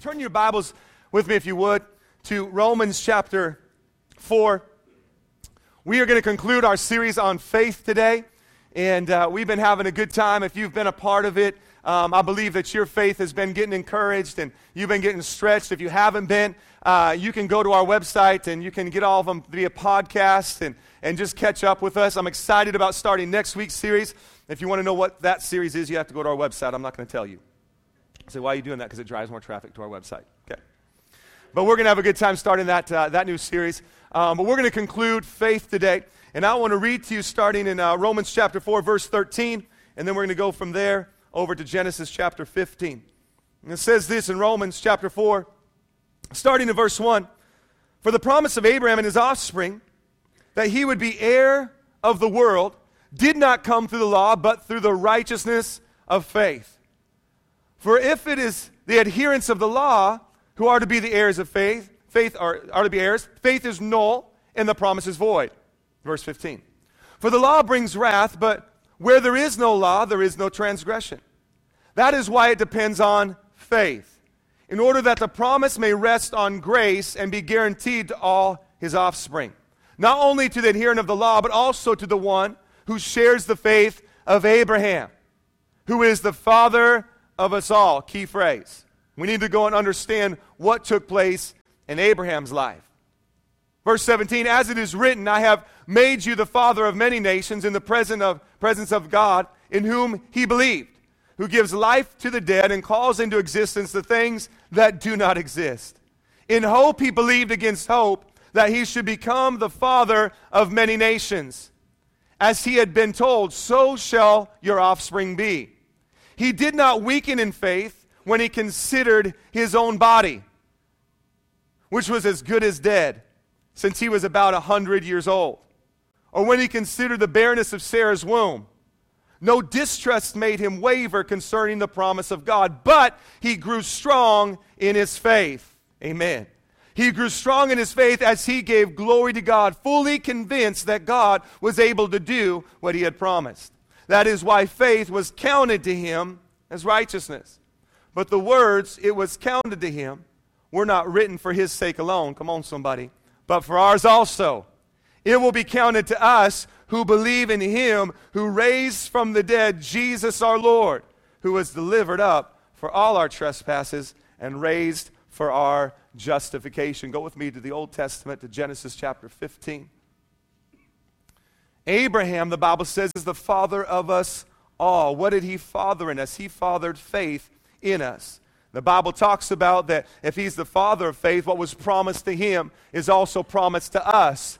Turn your Bibles with me, if you would, to Romans chapter 4. We are going to conclude our series on faith today, and uh, we've been having a good time. If you've been a part of it, um, I believe that your faith has been getting encouraged and you've been getting stretched. If you haven't been, uh, you can go to our website and you can get all of them via podcast and, and just catch up with us. I'm excited about starting next week's series. If you want to know what that series is, you have to go to our website. I'm not going to tell you. Say, why are you doing that? Because it drives more traffic to our website. Okay. But we're going to have a good time starting that, uh, that new series. Um, but we're going to conclude faith today. And I want to read to you starting in uh, Romans chapter 4, verse 13. And then we're going to go from there over to Genesis chapter 15. And it says this in Romans chapter 4, starting in verse 1 For the promise of Abraham and his offspring, that he would be heir of the world, did not come through the law, but through the righteousness of faith. For if it is the adherents of the law who are to be the heirs of faith, faith are, are to be heirs, faith is null and the promise is void. Verse 15. For the law brings wrath, but where there is no law, there is no transgression. That is why it depends on faith, in order that the promise may rest on grace and be guaranteed to all his offspring. Not only to the adherent of the law, but also to the one who shares the faith of Abraham, who is the father of us all. Key phrase. We need to go and understand what took place in Abraham's life. Verse 17, as it is written, I have made you the father of many nations in the presence of, presence of God, in whom he believed, who gives life to the dead and calls into existence the things that do not exist. In hope he believed against hope that he should become the father of many nations. As he had been told, so shall your offspring be. He did not weaken in faith when he considered his own body, which was as good as dead, since he was about a hundred years old, or when he considered the barrenness of Sarah's womb. No distrust made him waver concerning the promise of God, but he grew strong in his faith. Amen. He grew strong in his faith as he gave glory to God, fully convinced that God was able to do what he had promised. That is why faith was counted to him as righteousness. But the words, it was counted to him, were not written for his sake alone. Come on, somebody. But for ours also. It will be counted to us who believe in him who raised from the dead Jesus our Lord, who was delivered up for all our trespasses and raised for our justification. Go with me to the Old Testament, to Genesis chapter 15. Abraham, the Bible says, is the father of us all. What did he father in us? He fathered faith in us. The Bible talks about that if he's the father of faith, what was promised to him is also promised to us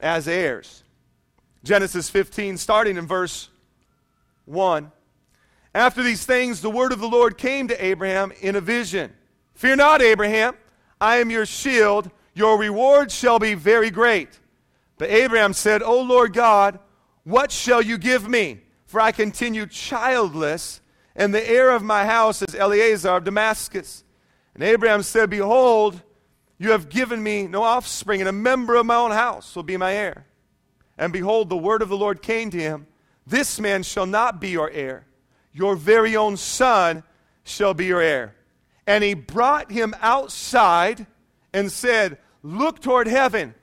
as heirs. Genesis 15, starting in verse 1. After these things, the word of the Lord came to Abraham in a vision Fear not, Abraham, I am your shield. Your reward shall be very great. But Abraham said, O Lord God, what shall you give me? For I continue childless, and the heir of my house is Eliezer of Damascus. And Abraham said, Behold, you have given me no offspring, and a member of my own house will be my heir. And behold, the word of the Lord came to him This man shall not be your heir, your very own son shall be your heir. And he brought him outside and said, Look toward heaven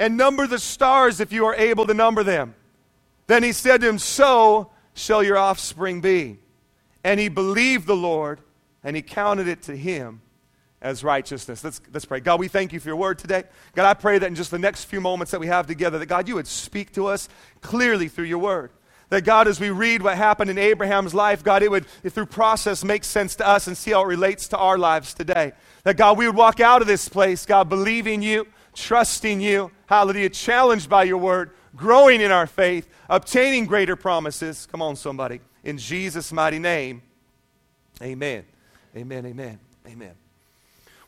and number the stars if you are able to number them. Then he said to him, So shall your offspring be. And he believed the Lord, and he counted it to him as righteousness. Let's, let's pray. God, we thank you for your word today. God, I pray that in just the next few moments that we have together, that God, you would speak to us clearly through your word. That God, as we read what happened in Abraham's life, God, it would, through process, make sense to us and see how it relates to our lives today. That God, we would walk out of this place, God, believing you, trusting you, hallelujah, challenged by your word, growing in our faith, obtaining greater promises. Come on, somebody. In Jesus' mighty name, amen. Amen, amen, amen.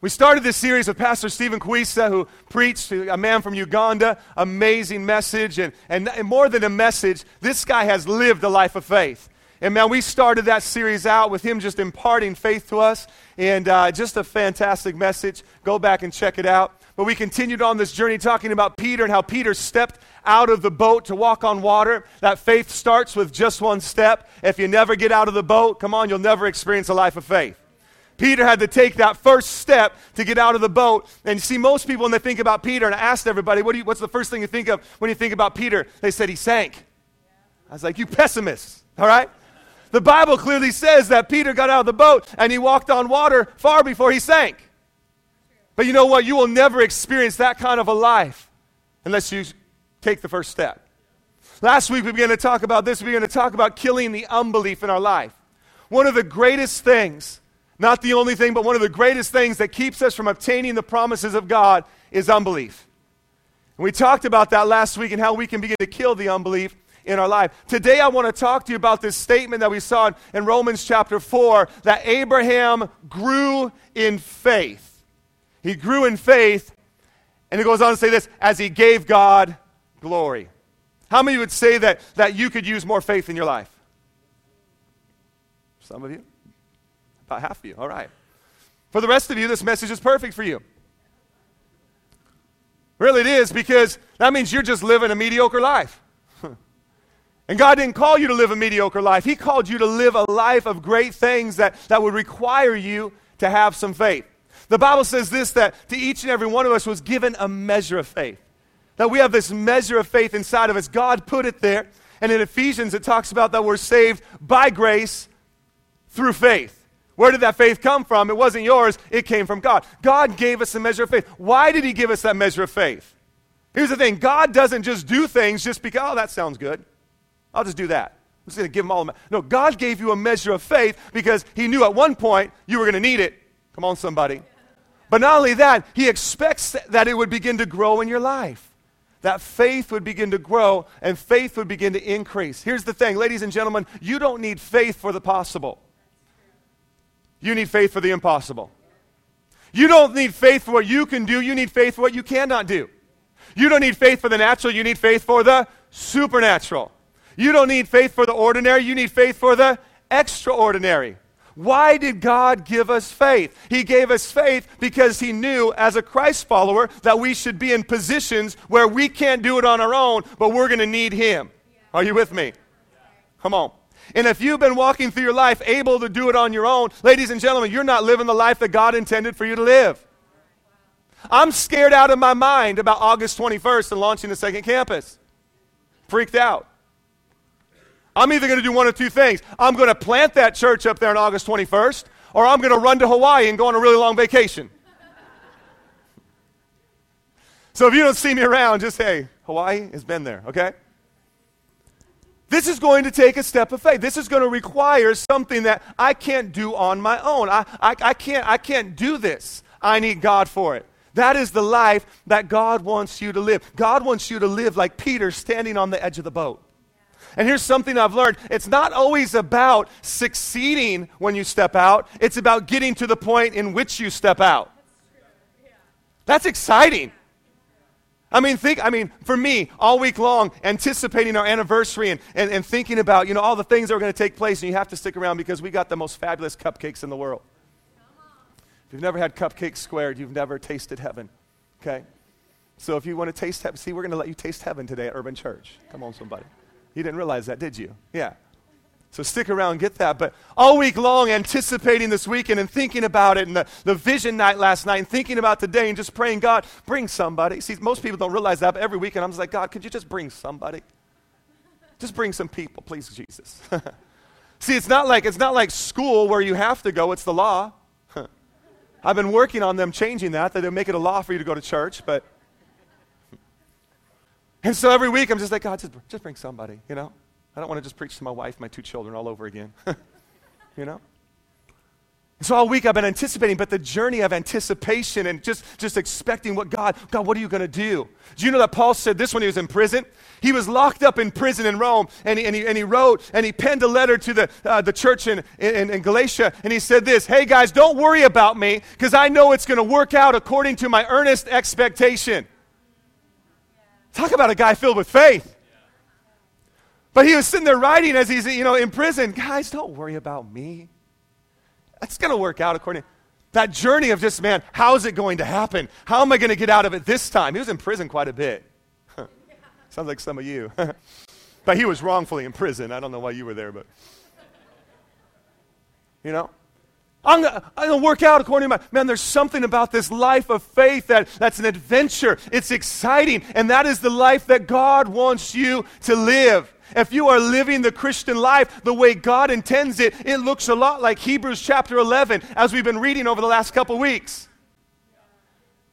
We started this series with Pastor Stephen Kwisa, who preached a man from Uganda. Amazing message. And, and, and more than a message, this guy has lived a life of faith. And man, we started that series out with him just imparting faith to us. And uh, just a fantastic message. Go back and check it out. But we continued on this journey talking about Peter and how Peter stepped out of the boat to walk on water. That faith starts with just one step. If you never get out of the boat, come on, you'll never experience a life of faith. Peter had to take that first step to get out of the boat. And you see, most people, when they think about Peter, and I asked everybody, what you, what's the first thing you think of when you think about Peter? They said he sank. I was like, you pessimists, all right? The Bible clearly says that Peter got out of the boat and he walked on water far before he sank. But you know what? You will never experience that kind of a life unless you take the first step. Last week we began to talk about this. We began to talk about killing the unbelief in our life. One of the greatest things, not the only thing, but one of the greatest things that keeps us from obtaining the promises of God is unbelief. And we talked about that last week and how we can begin to kill the unbelief in our life. Today, I want to talk to you about this statement that we saw in Romans chapter 4 that Abraham grew in faith. He grew in faith, and he goes on to say this as he gave God glory. How many would say that, that you could use more faith in your life? Some of you? About half of you. All right. For the rest of you, this message is perfect for you. Really, it is because that means you're just living a mediocre life. And God didn't call you to live a mediocre life. He called you to live a life of great things that, that would require you to have some faith. The Bible says this that to each and every one of us was given a measure of faith. That we have this measure of faith inside of us. God put it there. And in Ephesians, it talks about that we're saved by grace through faith. Where did that faith come from? It wasn't yours, it came from God. God gave us a measure of faith. Why did He give us that measure of faith? Here's the thing God doesn't just do things just because, oh, that sounds good. I'll just do that. I'm just going to give them all. A no, God gave you a measure of faith because He knew at one point you were going to need it. Come on, somebody. But not only that, He expects that it would begin to grow in your life. That faith would begin to grow and faith would begin to increase. Here's the thing, ladies and gentlemen, you don't need faith for the possible. You need faith for the impossible. You don't need faith for what you can do, you need faith for what you cannot do. You don't need faith for the natural, you need faith for the supernatural. You don't need faith for the ordinary, you need faith for the extraordinary. Why did God give us faith? He gave us faith because He knew as a Christ follower that we should be in positions where we can't do it on our own, but we're going to need Him. Are you with me? Come on. And if you've been walking through your life able to do it on your own, ladies and gentlemen, you're not living the life that God intended for you to live. I'm scared out of my mind about August 21st and launching the second campus. Freaked out. I'm either going to do one of two things. I'm going to plant that church up there on August 21st, or I'm going to run to Hawaii and go on a really long vacation. so if you don't see me around, just say, Hawaii has been there, okay? This is going to take a step of faith. This is going to require something that I can't do on my own. I, I, I, can't, I can't do this. I need God for it. That is the life that God wants you to live. God wants you to live like Peter standing on the edge of the boat. And here's something I've learned it's not always about succeeding when you step out, it's about getting to the point in which you step out. That's exciting. I mean, think, I mean, for me, all week long, anticipating our anniversary and, and, and thinking about, you know, all the things that are going to take place, and you have to stick around because we got the most fabulous cupcakes in the world. If you've never had cupcakes squared, you've never tasted heaven. Okay? So if you want to taste heaven, see, we're going to let you taste heaven today at Urban Church. Come on, somebody. You didn't realize that, did you? Yeah. So stick around, get that. But all week long, anticipating this weekend and thinking about it, and the, the vision night last night, and thinking about today, and just praying, God, bring somebody. See, most people don't realize that, but every weekend I'm just like, God, could you just bring somebody? Just bring some people, please, Jesus. See, it's not like it's not like school where you have to go, it's the law. I've been working on them changing that, that they'll make it a law for you to go to church, but and so every week I'm just like, God, just, just bring somebody, you know? I don't want to just preach to my wife, my two children all over again, you know? And so all week I've been anticipating, but the journey of anticipation and just, just expecting what God, God, what are you going to do? Do you know that Paul said this when he was in prison? He was locked up in prison in Rome, and he, and he, and he wrote and he penned a letter to the, uh, the church in, in, in Galatia, and he said this Hey guys, don't worry about me, because I know it's going to work out according to my earnest expectation. Talk about a guy filled with faith. But he was sitting there writing as he's, you know, in prison. Guys, don't worry about me. That's going to work out according. That journey of just, man, how's it going to happen? How am I going to get out of it this time? He was in prison quite a bit. Sounds like some of you. but he was wrongfully in prison. I don't know why you were there, but. You know? I'm to work out according to my. Man, there's something about this life of faith that, that's an adventure. It's exciting. And that is the life that God wants you to live. If you are living the Christian life the way God intends it, it looks a lot like Hebrews chapter 11, as we've been reading over the last couple weeks.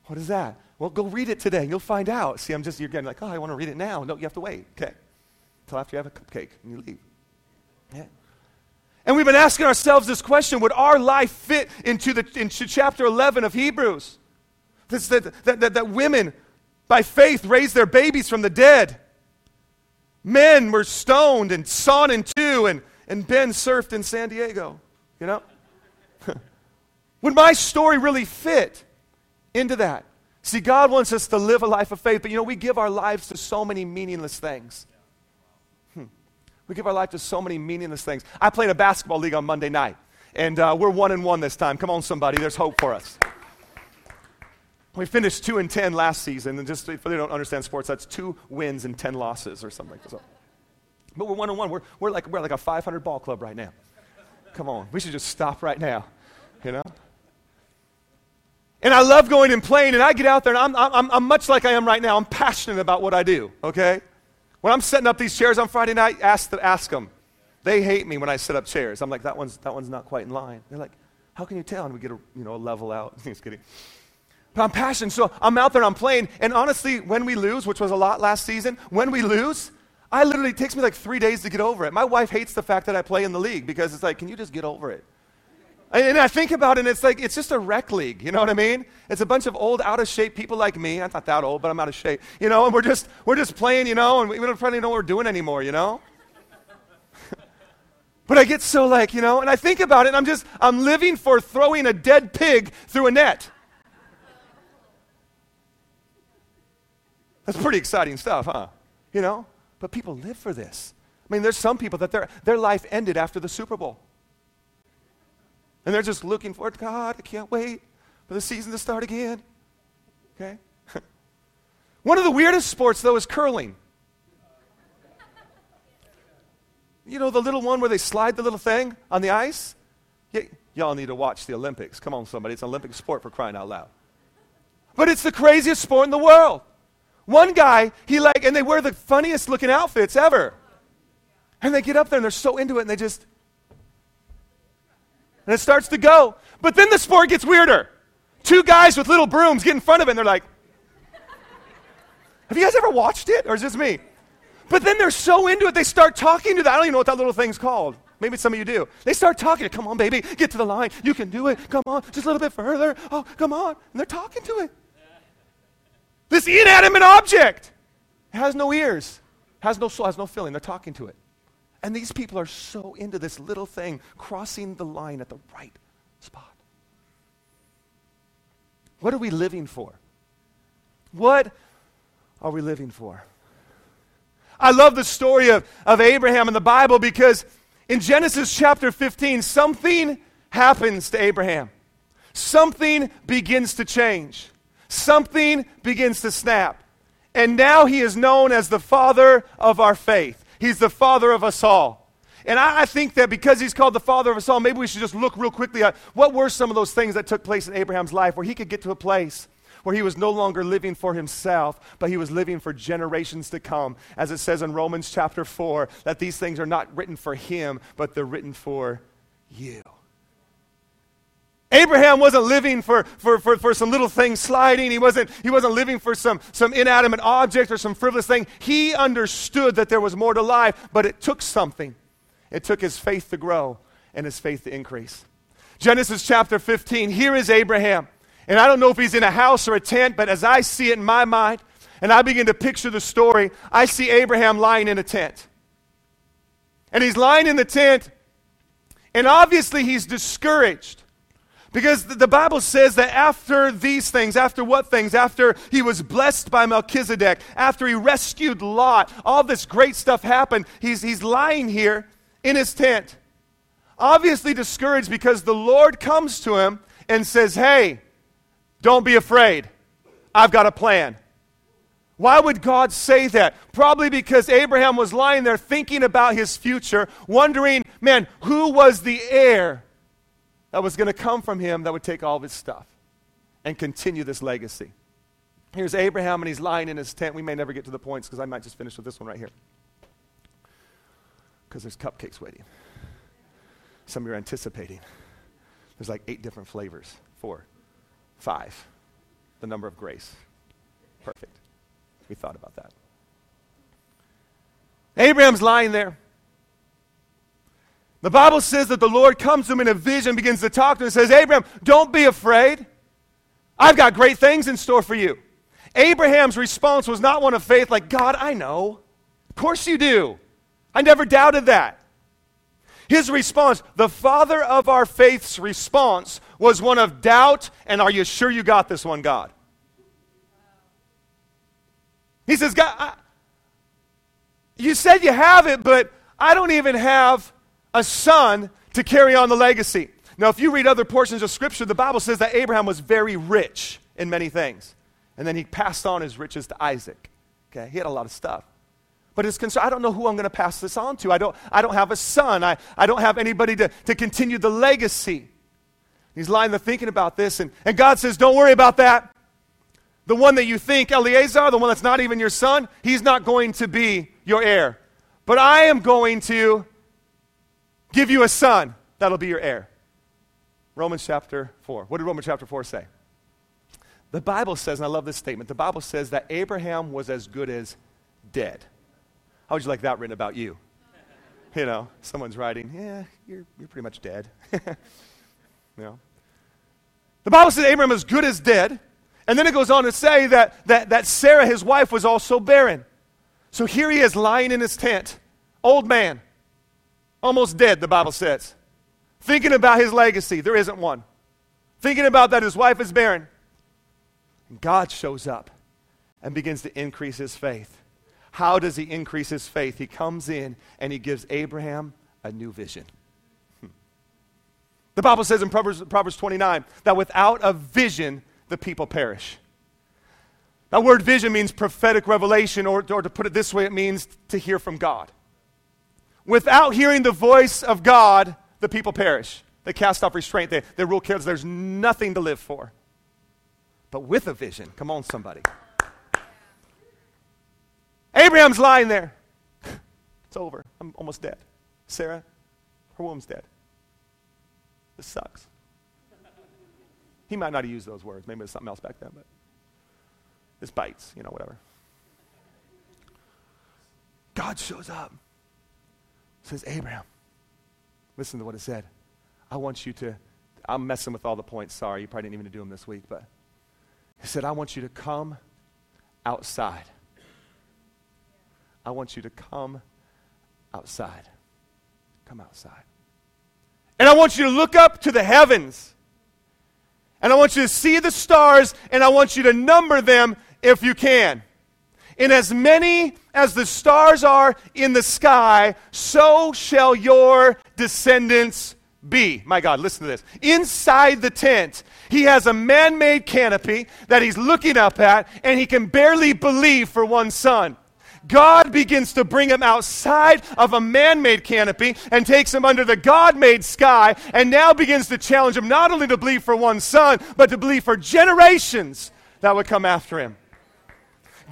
What is that? Well, go read it today. You'll find out. See, I'm just, you're getting like, oh, I want to read it now. No, you have to wait. Okay. Until after you have a cupcake and you leave. Yeah. And we've been asking ourselves this question Would our life fit into, the, into chapter 11 of Hebrews? This, that, that, that, that women, by faith, raised their babies from the dead. Men were stoned and sawn in two, and, and Ben surfed in San Diego. You know? Would my story really fit into that? See, God wants us to live a life of faith, but you know, we give our lives to so many meaningless things. We give our life to so many meaningless things. I played a basketball league on Monday night, and uh, we're one and one this time. Come on, somebody, there's hope for us. We finished 2 and 10 last season, and just if they don't understand sports, that's two wins and 10 losses or something. So, but we're one and one. We're, we're, like, we're like a 500 ball club right now. Come on, we should just stop right now, you know? And I love going and playing, and I get out there, and I'm, I'm, I'm much like I am right now. I'm passionate about what I do, okay? When I'm setting up these chairs on Friday night, ask, the, ask them. They hate me when I set up chairs. I'm like, that one's, that one's not quite in line. They're like, how can you tell? And we get a, you know, a level out. Just kidding. But I'm passionate. So I'm out there, I'm playing. And honestly, when we lose, which was a lot last season, when we lose, I literally, it takes me like three days to get over it. My wife hates the fact that I play in the league because it's like, can you just get over it? And I think about it, and it's like, it's just a rec league, you know what I mean? It's a bunch of old, out of shape people like me. I'm not that old, but I'm out of shape, you know, and we're just, we're just playing, you know, and we don't probably know what we're doing anymore, you know? but I get so like, you know, and I think about it, and I'm just, I'm living for throwing a dead pig through a net. That's pretty exciting stuff, huh? You know? But people live for this. I mean, there's some people that their, their life ended after the Super Bowl. And they're just looking for. God, I can't wait for the season to start again. Okay? One of the weirdest sports, though, is curling. You know, the little one where they slide the little thing on the ice? Y- y'all need to watch the Olympics. Come on, somebody. It's an Olympic sport for crying out loud. But it's the craziest sport in the world. One guy, he like, and they wear the funniest looking outfits ever. And they get up there and they're so into it and they just, and it starts to go. But then the sport gets weirder. Two guys with little brooms get in front of it and they're like, have you guys ever watched it? Or is this me? But then they're so into it, they start talking to that. I don't even know what that little thing's called. Maybe some of you do. They start talking. Come on, baby, get to the line. You can do it. Come on, just a little bit further. Oh, come on. And they're talking to it. This inanimate object has no ears, has no soul, has no feeling. They're talking to it. And these people are so into this little thing crossing the line at the right spot. What are we living for? What are we living for? I love the story of, of Abraham in the Bible because in Genesis chapter 15, something happens to Abraham. Something begins to change something begins to snap. And now he is known as the father of our faith. He's the father of us all. And I, I, think that because he's called the father of us all, maybe we should just look real quickly at what were some of those things that took place in Abraham's life where he could get to a place where he was no longer living for himself, but he was living for generations to come. As it says in Romans chapter 4, that these things are not written for him, but they're written for you. Abraham wasn't living for, for, for, for some little thing sliding. He wasn't, he wasn't living for some, some inanimate object or some frivolous thing. He understood that there was more to life, but it took something. It took his faith to grow and his faith to increase. Genesis chapter 15, here is Abraham. And I don't know if he's in a house or a tent, but as I see it in my mind, and I begin to picture the story, I see Abraham lying in a tent. And he's lying in the tent, and obviously he's discouraged. Because the Bible says that after these things, after what things? After he was blessed by Melchizedek, after he rescued Lot, all this great stuff happened. He's, he's lying here in his tent, obviously discouraged because the Lord comes to him and says, Hey, don't be afraid. I've got a plan. Why would God say that? Probably because Abraham was lying there thinking about his future, wondering, man, who was the heir that was going to come from him that would take all of his stuff and continue this legacy. Here's Abraham, and he's lying in his tent. We may never get to the points because I might just finish with this one right here. Because there's cupcakes waiting. Some of you are anticipating. There's like eight different flavors. Four, five, the number of grace. Perfect. We thought about that. Abraham's lying there. The Bible says that the Lord comes to him in a vision, begins to talk to him, and says, Abraham, don't be afraid. I've got great things in store for you. Abraham's response was not one of faith, like, God, I know. Of course you do. I never doubted that. His response, the father of our faith's response, was one of doubt and are you sure you got this one, God? He says, God, I, you said you have it, but I don't even have a son to carry on the legacy. Now, if you read other portions of Scripture, the Bible says that Abraham was very rich in many things. And then he passed on his riches to Isaac. Okay, he had a lot of stuff. But his concern, I don't know who I'm going to pass this on to. I don't, I don't have a son. I, I don't have anybody to, to continue the legacy. He's lying there thinking about this, and, and God says, Don't worry about that. The one that you think, Eliezer, the one that's not even your son, he's not going to be your heir. But I am going to give you a son that'll be your heir. Romans chapter 4. What did Romans chapter 4 say? The Bible says, and I love this statement, the Bible says that Abraham was as good as dead. How would you like that written about you? You know, someone's writing, yeah, you're, you're pretty much dead. you know? The Bible says Abraham is good as dead. And then it goes on to say that, that, that Sarah, his wife, was also barren. So here he is lying in his tent, old man, almost dead, the Bible says, thinking about his legacy. There isn't one. Thinking about that his wife is barren. And God shows up and begins to increase his faith. How does he increase his faith? He comes in and he gives Abraham a new vision. Hmm. The Bible says in Proverbs, Proverbs 29 that without a vision, the people perish. That word vision means prophetic revelation, or, or to put it this way, it means to hear from God. Without hearing the voice of God, the people perish. They cast off restraint. They, they rule kids. There's nothing to live for. But with a vision, come on, somebody. Abraham's lying there. It's over. I'm almost dead. Sarah, her womb's dead. This sucks. He might not have used those words. Maybe it was something else back then, but this bites, you know, whatever. God shows up says, Abraham, listen to what it said. I want you to, I'm messing with all the points. Sorry, you probably didn't even do them this week, but he said, I want you to come outside. I want you to come outside. Come outside. And I want you to look up to the heavens. And I want you to see the stars, and I want you to number them if you can. In as many as the stars are in the sky, so shall your descendants be. My God, listen to this. Inside the tent, he has a man made canopy that he's looking up at, and he can barely believe for one son. God begins to bring him outside of a man made canopy and takes him under the God made sky, and now begins to challenge him not only to believe for one son, but to believe for generations that would come after him.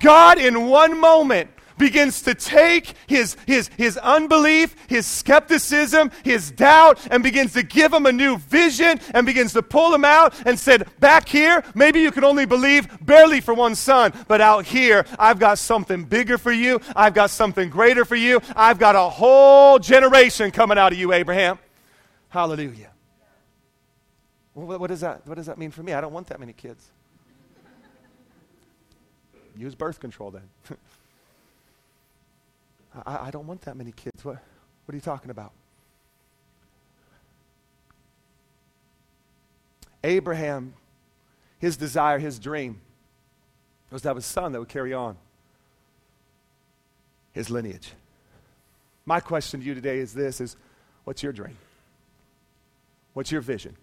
God, in one moment, begins to take his, his, his unbelief, his skepticism, his doubt, and begins to give him a new vision and begins to pull him out and said, Back here, maybe you can only believe barely for one son, but out here, I've got something bigger for you. I've got something greater for you. I've got a whole generation coming out of you, Abraham. Hallelujah. What, does that, what does that mean for me? I don't want that many kids. Use birth control then. I, I don't want that many kids. What, what are you talking about? Abraham, his desire, his dream was to have a son that would carry on his lineage. My question to you today is this is what's your dream? What's your vision?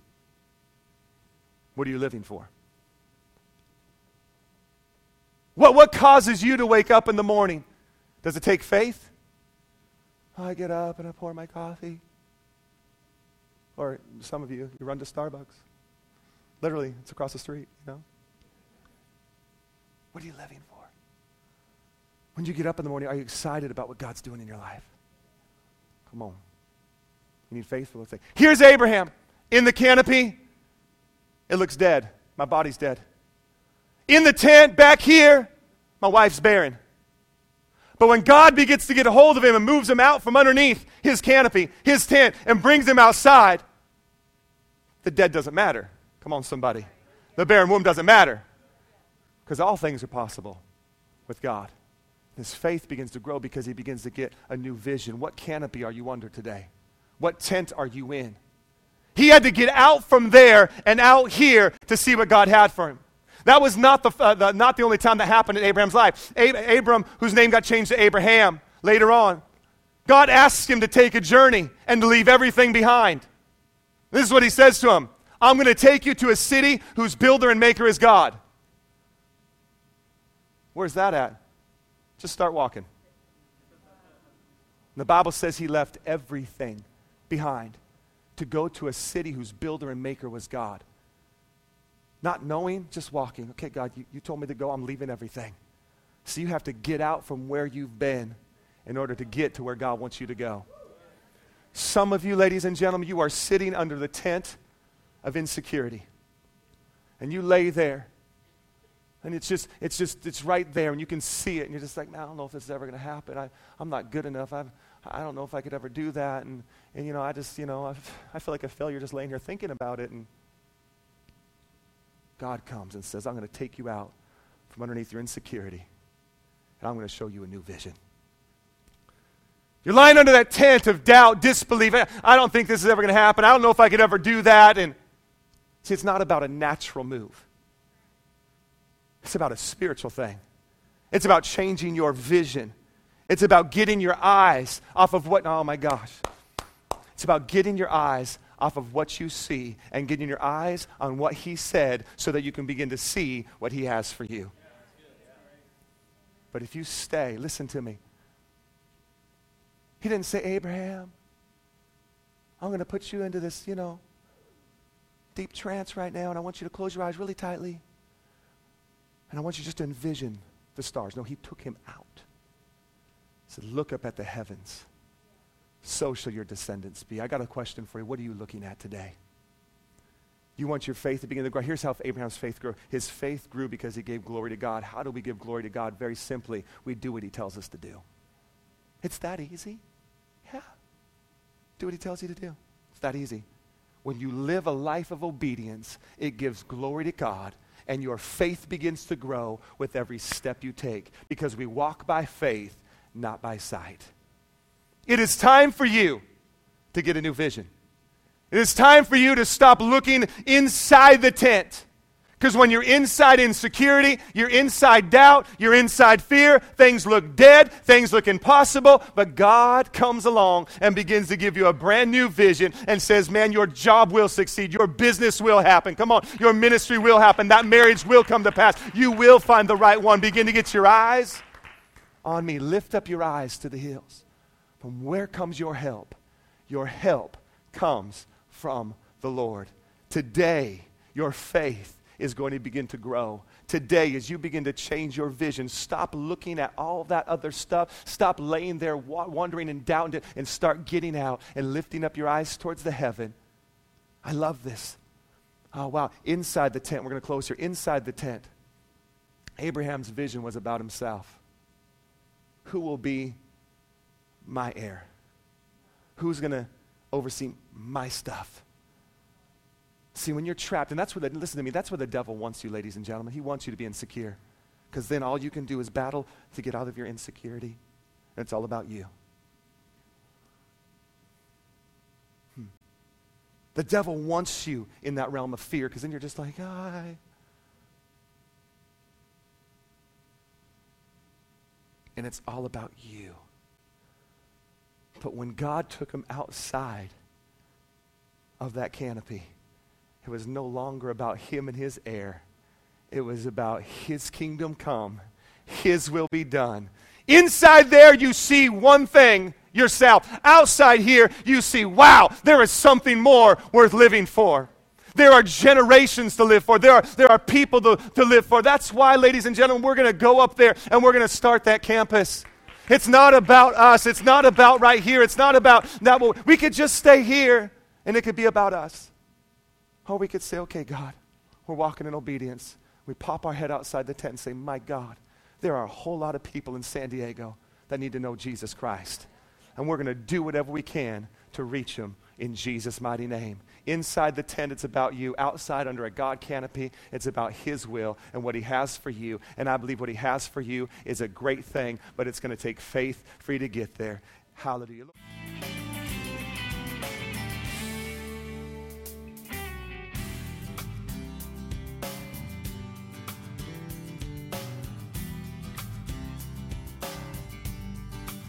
What are you living for? What, what causes you to wake up in the morning? Does it take faith? I get up and I pour my coffee. Or some of you, you run to Starbucks. Literally, it's across the street, you know? What are you living for? When you get up in the morning, are you excited about what God's doing in your life? Come on. You need faith for those things. Here's Abraham in the canopy. It looks dead. My body's dead. In the tent back here, my wife's barren. But when God begins to get a hold of him and moves him out from underneath his canopy, his tent, and brings him outside, the dead doesn't matter. Come on, somebody. The barren womb doesn't matter. Because all things are possible with God. His faith begins to grow because he begins to get a new vision. What canopy are you under today? What tent are you in? He had to get out from there and out here to see what God had for him. That was not the, uh, the, not the only time that happened in Abraham's life. Ab- Abram, whose name got changed to Abraham later on, God asks him to take a journey and to leave everything behind. This is what he says to him I'm going to take you to a city whose builder and maker is God. Where's that at? Just start walking. The Bible says he left everything behind to go to a city whose builder and maker was God. Not knowing, just walking. Okay, God, you, you told me to go, I'm leaving everything. So you have to get out from where you've been in order to get to where God wants you to go. Some of you, ladies and gentlemen, you are sitting under the tent of insecurity. And you lay there. And it's just, it's just, it's right there, and you can see it, and you're just like, man, I don't know if this is ever going to happen. I, I'm not good enough. I've, I don't know if I could ever do that. And, and you know, I just, you know, I've, I feel like a failure just laying here thinking about it. And God comes and says, I'm going to take you out from underneath your insecurity, and I'm going to show you a new vision. You're lying under that tent of doubt, disbelief. I don't think this is ever going to happen. I don't know if I could ever do that. And see, it's not about a natural move, it's about a spiritual thing. It's about changing your vision. It's about getting your eyes off of what, oh my gosh. It's about getting your eyes off of what you see and getting your eyes on what he said so that you can begin to see what he has for you. But if you stay, listen to me. He didn't say, Abraham, I'm going to put you into this, you know, deep trance right now, and I want you to close your eyes really tightly. And I want you just to envision the stars. No, he took him out. He said, Look up at the heavens so shall your descendants be. I got a question for you. What are you looking at today? You want your faith to begin to grow. Here's how Abraham's faith grew. His faith grew because he gave glory to God. How do we give glory to God? Very simply, we do what he tells us to do. It's that easy. Yeah. Do what he tells you to do. It's that easy. When you live a life of obedience, it gives glory to God, and your faith begins to grow with every step you take because we walk by faith, not by sight. It is time for you to get a new vision. It is time for you to stop looking inside the tent. Because when you're inside insecurity, you're inside doubt, you're inside fear, things look dead, things look impossible, but God comes along and begins to give you a brand new vision and says, Man, your job will succeed, your business will happen. Come on, your ministry will happen, that marriage will come to pass, you will find the right one. Begin to get your eyes on me. Lift up your eyes to the hills. From where comes your help? Your help comes from the Lord. Today, your faith is going to begin to grow. Today, as you begin to change your vision, stop looking at all that other stuff. Stop laying there wondering and doubting it and start getting out and lifting up your eyes towards the heaven. I love this. Oh, wow. Inside the tent, we're going to close here. Inside the tent, Abraham's vision was about himself. Who will be my heir? Who's going to oversee my stuff? See, when you're trapped, and that's where the, listen to me, that's where the devil wants you, ladies and gentlemen. He wants you to be insecure. Because then all you can do is battle to get out of your insecurity. And it's all about you. Hmm. The devil wants you in that realm of fear because then you're just like, I. And it's all about you. But when God took him outside of that canopy, it was no longer about him and his heir. It was about his kingdom come, his will be done. Inside there, you see one thing yourself. Outside here, you see, wow, there is something more worth living for. There are generations to live for. There are, there are people to, to live for. That's why, ladies and gentlemen, we're going to go up there and we're going to start that campus. It's not about us. It's not about right here. It's not about that. We could just stay here and it could be about us. Or we could say, okay, God, we're walking in obedience. We pop our head outside the tent and say, my God, there are a whole lot of people in San Diego that need to know Jesus Christ. And we're going to do whatever we can to reach them in Jesus' mighty name. Inside the tent, it's about you. Outside, under a God canopy, it's about His will and what He has for you. And I believe what He has for you is a great thing, but it's going to take faith for you to get there. Hallelujah.